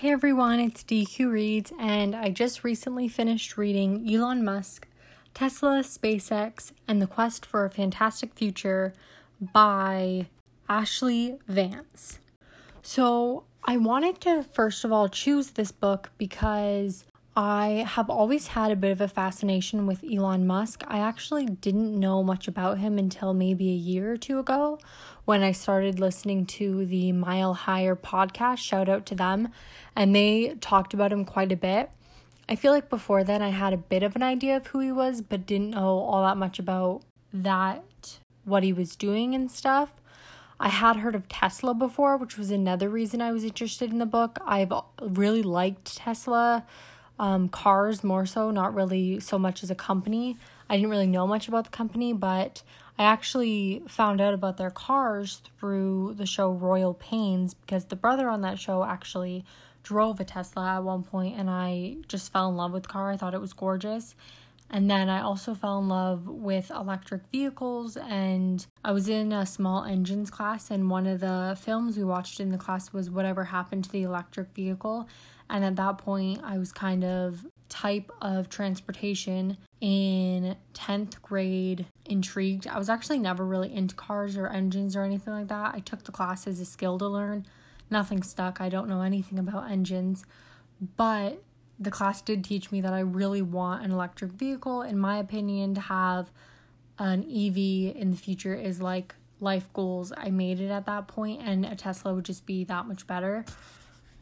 Hey everyone, it's DQ Reads, and I just recently finished reading Elon Musk, Tesla, SpaceX, and the Quest for a Fantastic Future by Ashlee Vance. So, I wanted to first of all choose this book because I have always had a bit of a fascination with Elon Musk. I actually didn't know much about him until maybe a year or two ago when I started listening to the Mile Higher podcast. Shout out to them. And they talked about him quite a bit. I feel like before then I had a bit of an idea of who he was, but didn't know all that much about that, what he was doing and stuff. I had heard of Tesla before, which was another reason I was interested in the book. I've really liked Tesla um, cars more so, not really so much as a company. I didn't really know much about the company, but I actually found out about their cars through the show Royal Pains because the brother on that show actually drove a Tesla at one point and I just fell in love with the car. I thought it was gorgeous. And then I also fell in love with electric vehicles and I was in a small engines class and one of the films we watched in the class was Whatever Happened to the Electric Vehicle. And at that point, I was kind of type of transportation in 10th grade intrigued. I was actually never really into cars or engines or anything like that. I took the class as a skill to learn. Nothing stuck. I don't know anything about engines. But the class did teach me that I really want an electric vehicle. In my opinion, to have an EV in the future is like life goals. I made it at that point, and a Tesla would just be that much better.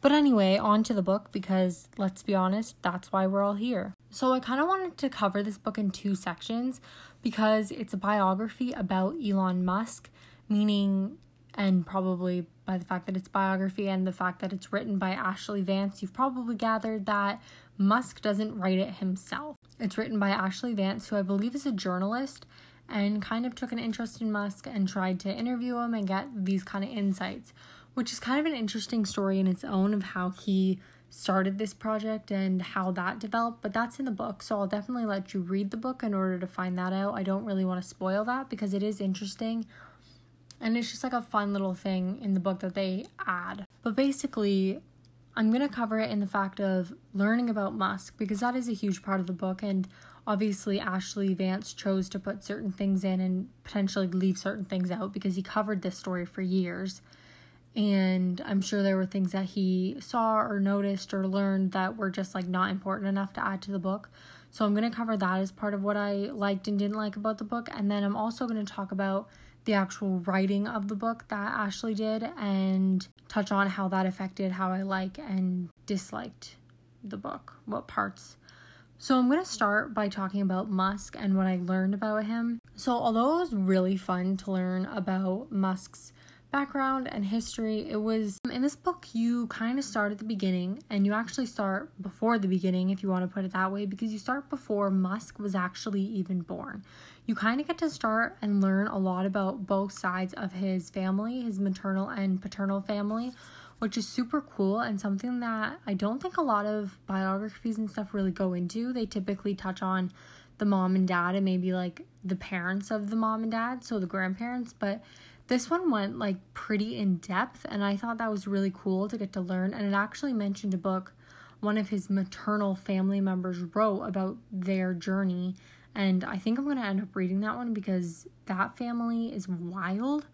But anyway, on to the book because let's be honest, that's why we're all here. So I kind of wanted to cover this book in two sections because it's a biography about Elon Musk, meaning, and probably by the fact that it's biography and the fact that it's written by Ashlee Vance, you've probably gathered that Musk doesn't write it himself. It's written by Ashlee Vance, who I believe is a journalist and kind of took an interest in Musk and tried to interview him and get these kind of insights which is kind of an interesting story in its own of how he started this project and how that developed, but that's in the book. So I'll definitely let you read the book in order to find that out. I don't really want to spoil that because it is interesting and it's just like a fun little thing in the book that they add. But basically, I'm going to cover it in the fact of learning about Musk because that is a huge part of the book and obviously Ashlee Vance chose to put certain things in and potentially leave certain things out because he covered this story for years and I'm sure there were things that he saw or noticed or learned that were just like not important enough to add to the book. So I'm going to cover that as part of what I liked and didn't like about the book. And then I'm also going to talk about the actual writing of the book that Ashlee did and touch on how that affected how I like and disliked the book, what parts. So I'm going to start by talking about Musk and what I learned about him. So although it was really fun to learn about Musk's background and history. It was in this book, you kind of start at the beginning and you actually start before the beginning, if you want to put it that way, because you start before Musk was actually even born. You kind of get to start and learn a lot about both sides of his family, his maternal and paternal family, which is super cool and something that I don't think a lot of biographies and stuff really go into. They typically touch on the mom and dad and maybe like the parents of the mom and dad, so the grandparents, but this one went like pretty in depth, and I thought that was really cool to get to learn. And it actually mentioned a book one of his maternal family members wrote about their journey. And I think I'm going to end up reading that one because that family is wild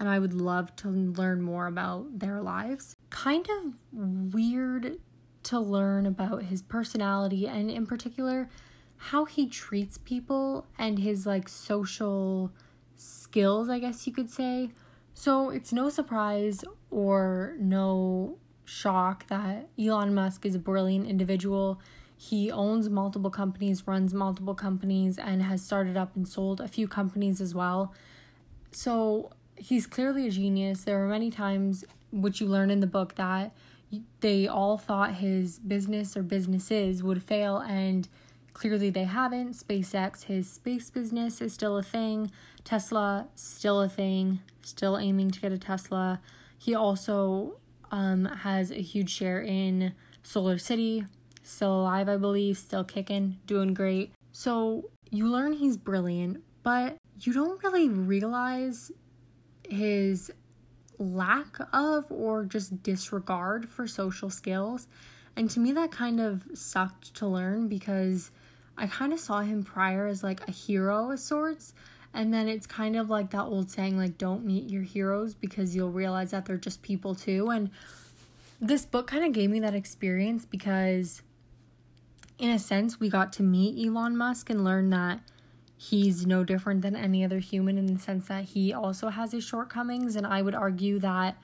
and I would love to learn more about their lives. Kind of weird to learn about his personality and, in particular, how he treats people and his like social skills, I guess you could say. So it's no surprise or no shock that Elon Musk is a brilliant individual. He owns multiple companies, runs multiple companies, and has started up and sold a few companies as well. So he's clearly a genius. There are many times, which you learn in the book, that they all thought his business or businesses would fail, and Clearly, they haven't. SpaceX, his space business is still a thing. Tesla, still a thing. Still aiming to get a Tesla. He also um, has a huge share in SolarCity. Still alive, I believe. Still kicking. Doing great. So you learn he's brilliant, but you don't really realize his lack of or just disregard for social skills. And to me, that kind of sucked to learn because I kind of saw him prior as like a hero of sorts. And then it's kind of like that old saying, like, don't meet your heroes because you'll realize that they're just people too. And this book kind of gave me that experience because, in a sense, we got to meet Elon Musk and learn that he's no different than any other human in the sense that he also has his shortcomings. And I would argue that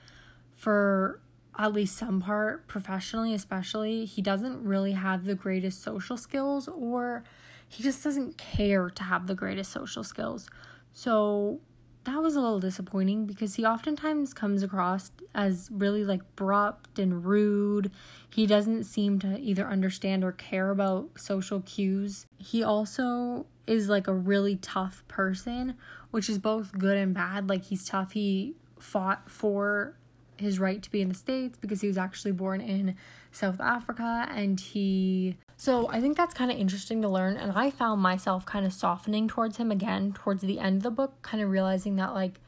for at least some part, professionally especially, he doesn't really have the greatest social skills or he just doesn't care to have the greatest social skills. So that was a little disappointing because he oftentimes comes across as really like abrupt and rude. He doesn't seem to either understand or care about social cues. He also is like a really tough person, which is both good and bad. Like he's tough. He fought for his right to be in the States because he was actually born in South Africa and he so I think that's kind of interesting to learn. And I found myself kind of softening towards him again towards the end of the book kind of realizing that like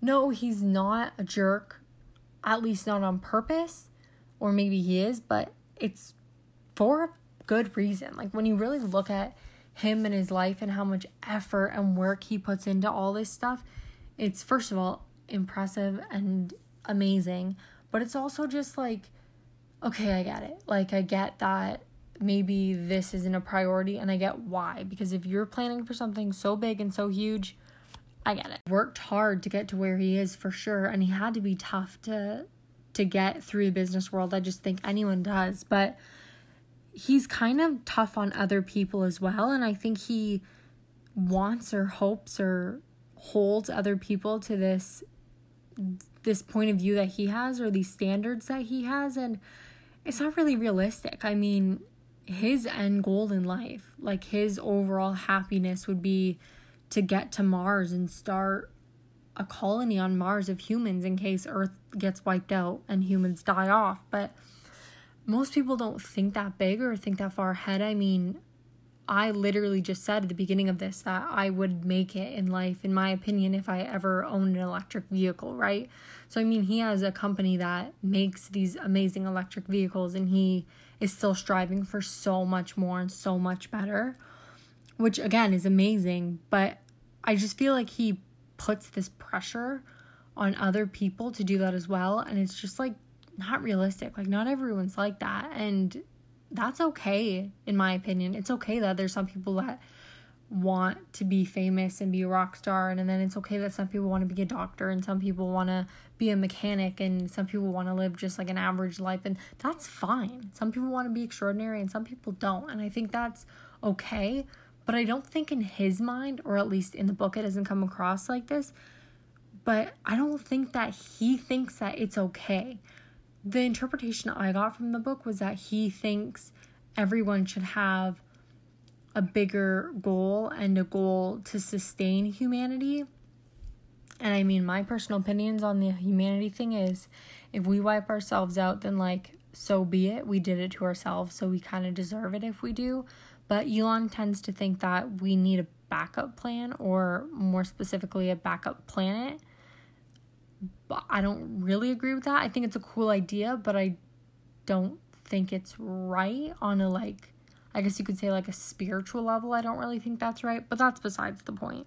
no he's not a jerk at least not on purpose or maybe he is but it's for a good reason. Like when you really look at him and his life and how much effort and work he puts into all this stuff it's first of all impressive and amazing but it's also just like okay, I get it. Like, I get that maybe this isn't a priority, and I get why. Because if you're planning for something so big and so huge, I get it. Worked hard to get to where he is for sure, and he had to be tough to to get through the business world. I just think anyone does, but he's kind of tough on other people as well, and I think he wants or hopes or holds other people to this this point of view that he has or these standards that he has and it's not really realistic. I mean, his end goal in life, like his overall happiness would be to get to Mars and start a colony on Mars of humans in case Earth gets wiped out and humans die off. But most people don't think that big or think that far ahead. I mean, I literally just said at the beginning of this that I would make it in life, in my opinion, if I ever owned an electric vehicle, right? So, I mean, he has a company that makes these amazing electric vehicles and he is still striving for so much more and so much better, which again is amazing. But I just feel like he puts this pressure on other people to do that as well. And it's just like not realistic. Like, not everyone's like that. And that's okay, in my opinion. It's okay that there's some people that want to be famous and be a rock star and, and then it's okay that some people want to be a doctor and some people want to be a mechanic and some people want to live just like an average life and that's fine. Some people want to be extraordinary and some people don't and i think that's okay. But i don't think in his mind or at least in the book it doesn't come across like this but i don't think that he thinks that it's okay the interpretation i got from the book was that he thinks everyone should have a bigger goal and a goal to sustain humanity. And I mean, my personal opinions on the humanity thing is if we wipe ourselves out, then like, so be it. We did it to ourselves, so we kind of deserve it if we do. But Elon tends to think that we need a backup plan, or more specifically, a backup planet. I don't really agree with that. I think it's a cool idea, but I don't think it's right on a like I guess you could say like a spiritual level. I don't really think that's right, but that's besides the point.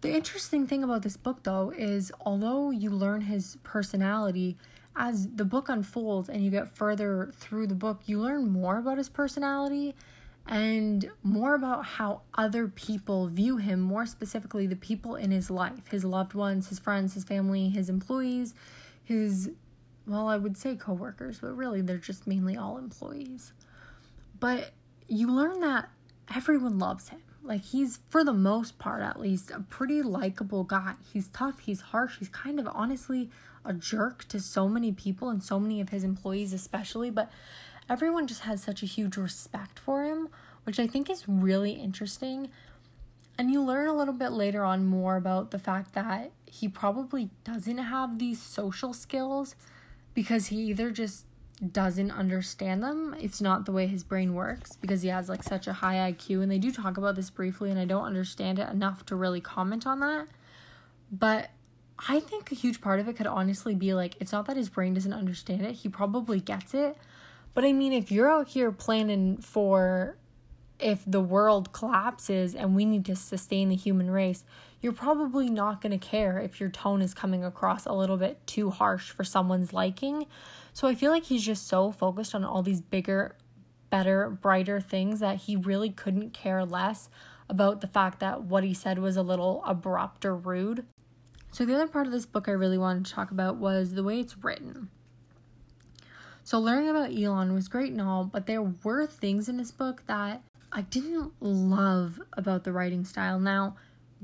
The interesting thing about this book, though, is although you learn his personality, as the book unfolds and you get further through the book, you learn more about his personality and more about how other people view him, more specifically, the people in his life his loved ones, his friends, his family, his employees, his, well, I would say coworkers, but really they're just mainly all employees. But you learn that everyone loves him. Like he's for the most part at least a pretty likable guy. He's tough, he's harsh, he's kind of honestly a jerk to so many people and so many of his employees especially, but everyone just has such a huge respect for him, which I think is really interesting. And you learn a little bit later on more about the fact that he probably doesn't have these social skills because he either just doesn't understand them. It's not the way his brain works because he has like such a high IQ and they do talk about this briefly and I don't understand it enough to really comment on that. But I think a huge part of it could honestly be like, it's not that his brain doesn't understand it, he probably gets it. But I mean, if you're out here planning for if the world collapses and we need to sustain the human race, you're probably not going to care if your tone is coming across a little bit too harsh for someone's liking. So I feel like he's just so focused on all these bigger, better, brighter things that he really couldn't care less about the fact that what he said was a little abrupt or rude. So, the other part of this book I really wanted to talk about was the way it's written. So, learning about Elon was great and all, but there were things in this book that I didn't love about the writing style. Now,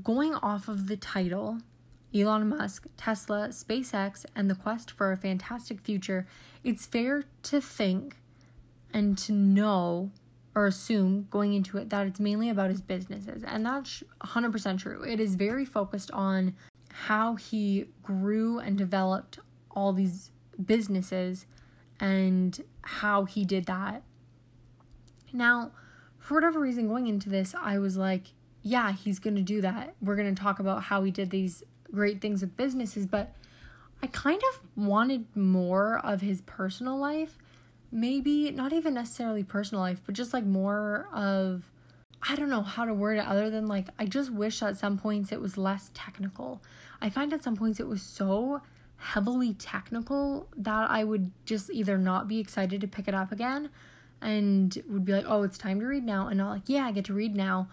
going off of the title, Elon Musk, Tesla, SpaceX, and the quest for a fantastic future, it's fair to think and to know or assume going into it that it's mainly about his businesses. And that's 100% true. It is very focused on how he grew and developed all these businesses and how he did that. Now, for whatever reason, going into this, I was like, yeah, he's going to do that. We're going to talk about how he did these great things with businesses, but I kind of wanted more of his personal life. Maybe not even necessarily personal life, but just like more of I don't know how to word it other than like I just wish at some points it was less technical. I find at some points it was so heavily technical that I would just either not be excited to pick it up again and would be like, "Oh, it's time to read now." And not like, "Yeah, I get to read now."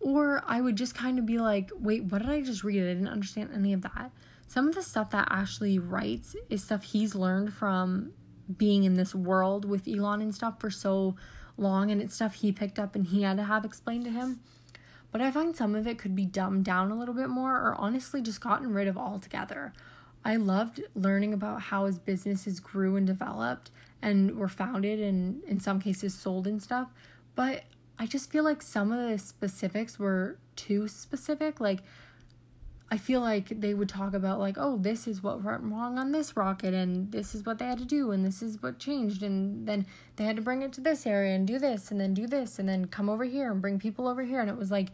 Or I would just kind of be like, "Wait, what did I just read? I didn't understand any of that." Some of the stuff that Ashlee writes is stuff he's learned from being in this world with Elon and stuff for so long and it's stuff he picked up and he had to have explained to him. But I find some of it could be dumbed down a little bit more or honestly just gotten rid of altogether. I loved learning about how his businesses grew and developed and were founded and in some cases sold and stuff. But I just feel like some of the specifics were too specific. Like I feel like they would talk about like, oh, this is what went wrong on this rocket, and this is what they had to do, and this is what changed, and then they had to bring it to this area and do this, and then do this, and then come over here and bring people over here, and it was like,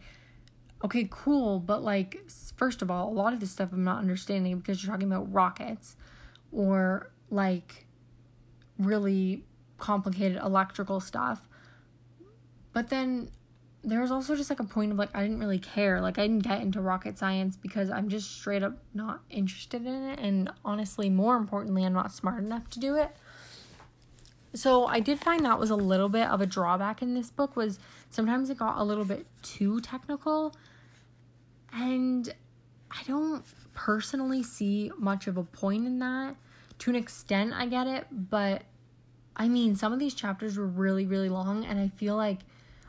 okay, cool, but like, first of all, a lot of this stuff I'm not understanding because you're talking about rockets, or like, really complicated electrical stuff, but then there was also just like a point of like I didn't really care. Like I didn't get into rocket science because I'm just straight up not interested in it and honestly more importantly I'm not smart enough to do it. So I did find that was a little bit of a drawback in this book was sometimes it got a little bit too technical and I don't personally see much of a point in that. To an extent I get it, but I mean some of these chapters were really really long and I feel like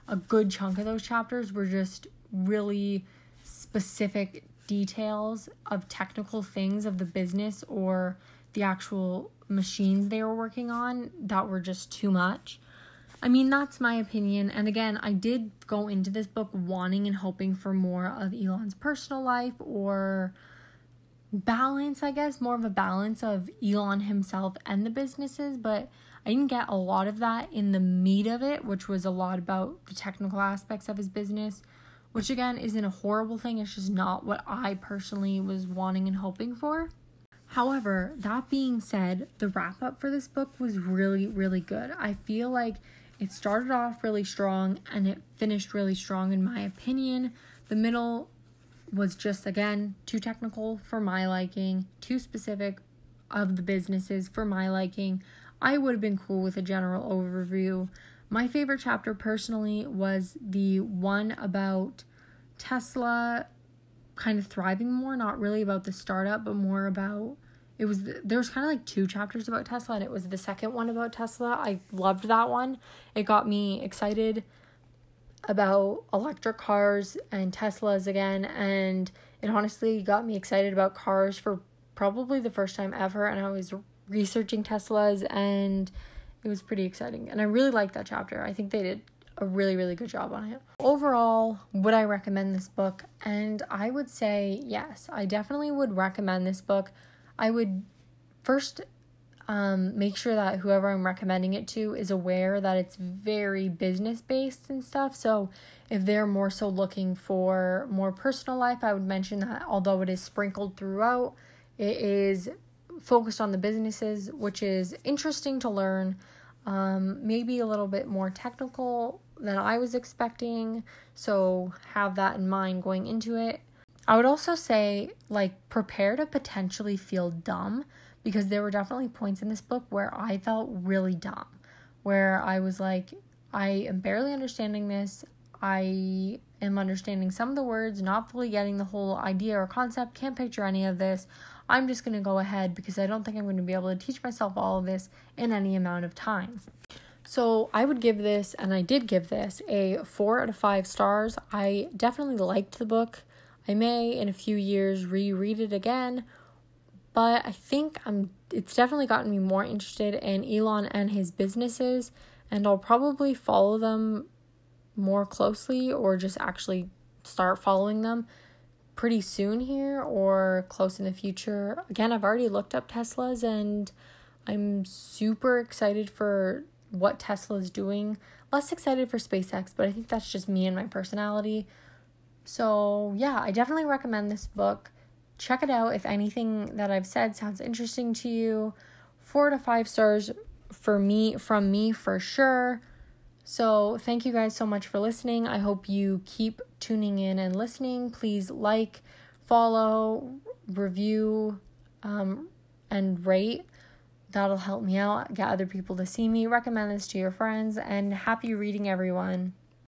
a good chunk of those chapters were just really specific details of technical things of the business or the actual machines they were working on that were just too much. I mean, that's my opinion. And again, I did go into this book wanting and hoping for more of Elon's personal life or balance, I guess, more of a balance of Elon himself and the businesses, but I didn't get a lot of that in the meat of it, which was a lot about the technical aspects of his business, which again isn't a horrible thing. It's just not what I personally was wanting and hoping for. However, that being said, the wrap up for this book was really, really good. I feel like it started off really strong and it finished really strong, in my opinion. The middle was just, again, too technical for my liking, too specific of the businesses for my liking. I would have been cool with a general overview. My favorite chapter personally was the one about Tesla kind of thriving more, not really about the startup, but more about it was there was kind of like two chapters about Tesla and it was the second one about Tesla. I loved that one. It got me excited about electric cars and Teslas again and it honestly got me excited about cars for probably the first time ever and I was researching Teslas and it was pretty exciting. And I really liked that chapter. I think they did a really, really good job on it. Overall, would I recommend this book? And I would say yes, I definitely would recommend this book. I would first um, make sure that whoever I'm recommending it to is aware that it's very business based and stuff. So if they're more so looking for more personal life, I would mention that although it is sprinkled throughout, It is focused on the businesses, which is interesting to learn. Um, maybe a little bit more technical than I was expecting. So have that in mind going into it. I would also say, like, prepare to potentially feel dumb because there were definitely points in this book where I felt really dumb, where I was like, I am barely understanding this. I am understanding some of the words, not fully getting the whole idea or concept, can't picture any of this. I'm just going to go ahead because I don't think I'm going to be able to teach myself all of this in any amount of time. So I would give this, and I did give this, a four out of five stars. I definitely liked the book. I may in a few years reread it again, but I think I'm it's definitely gotten me more interested in Elon and his businesses, and I'll probably follow them more closely or just actually start following them pretty soon here or close in the future. Again, I've already looked up Teslas and I'm super excited for what Tesla is doing. Less excited for SpaceX, but I think that's just me and my personality. So, yeah, I definitely recommend this book. Check it out if anything that I've said sounds interesting to you. 4 to 5 stars for me from me for sure. So, thank you guys so much for listening. I hope you keep tuning in and listening. Please like, follow, review, um, and rate. That'll help me out, get other people to see me. Recommend this to your friends, and happy reading, everyone.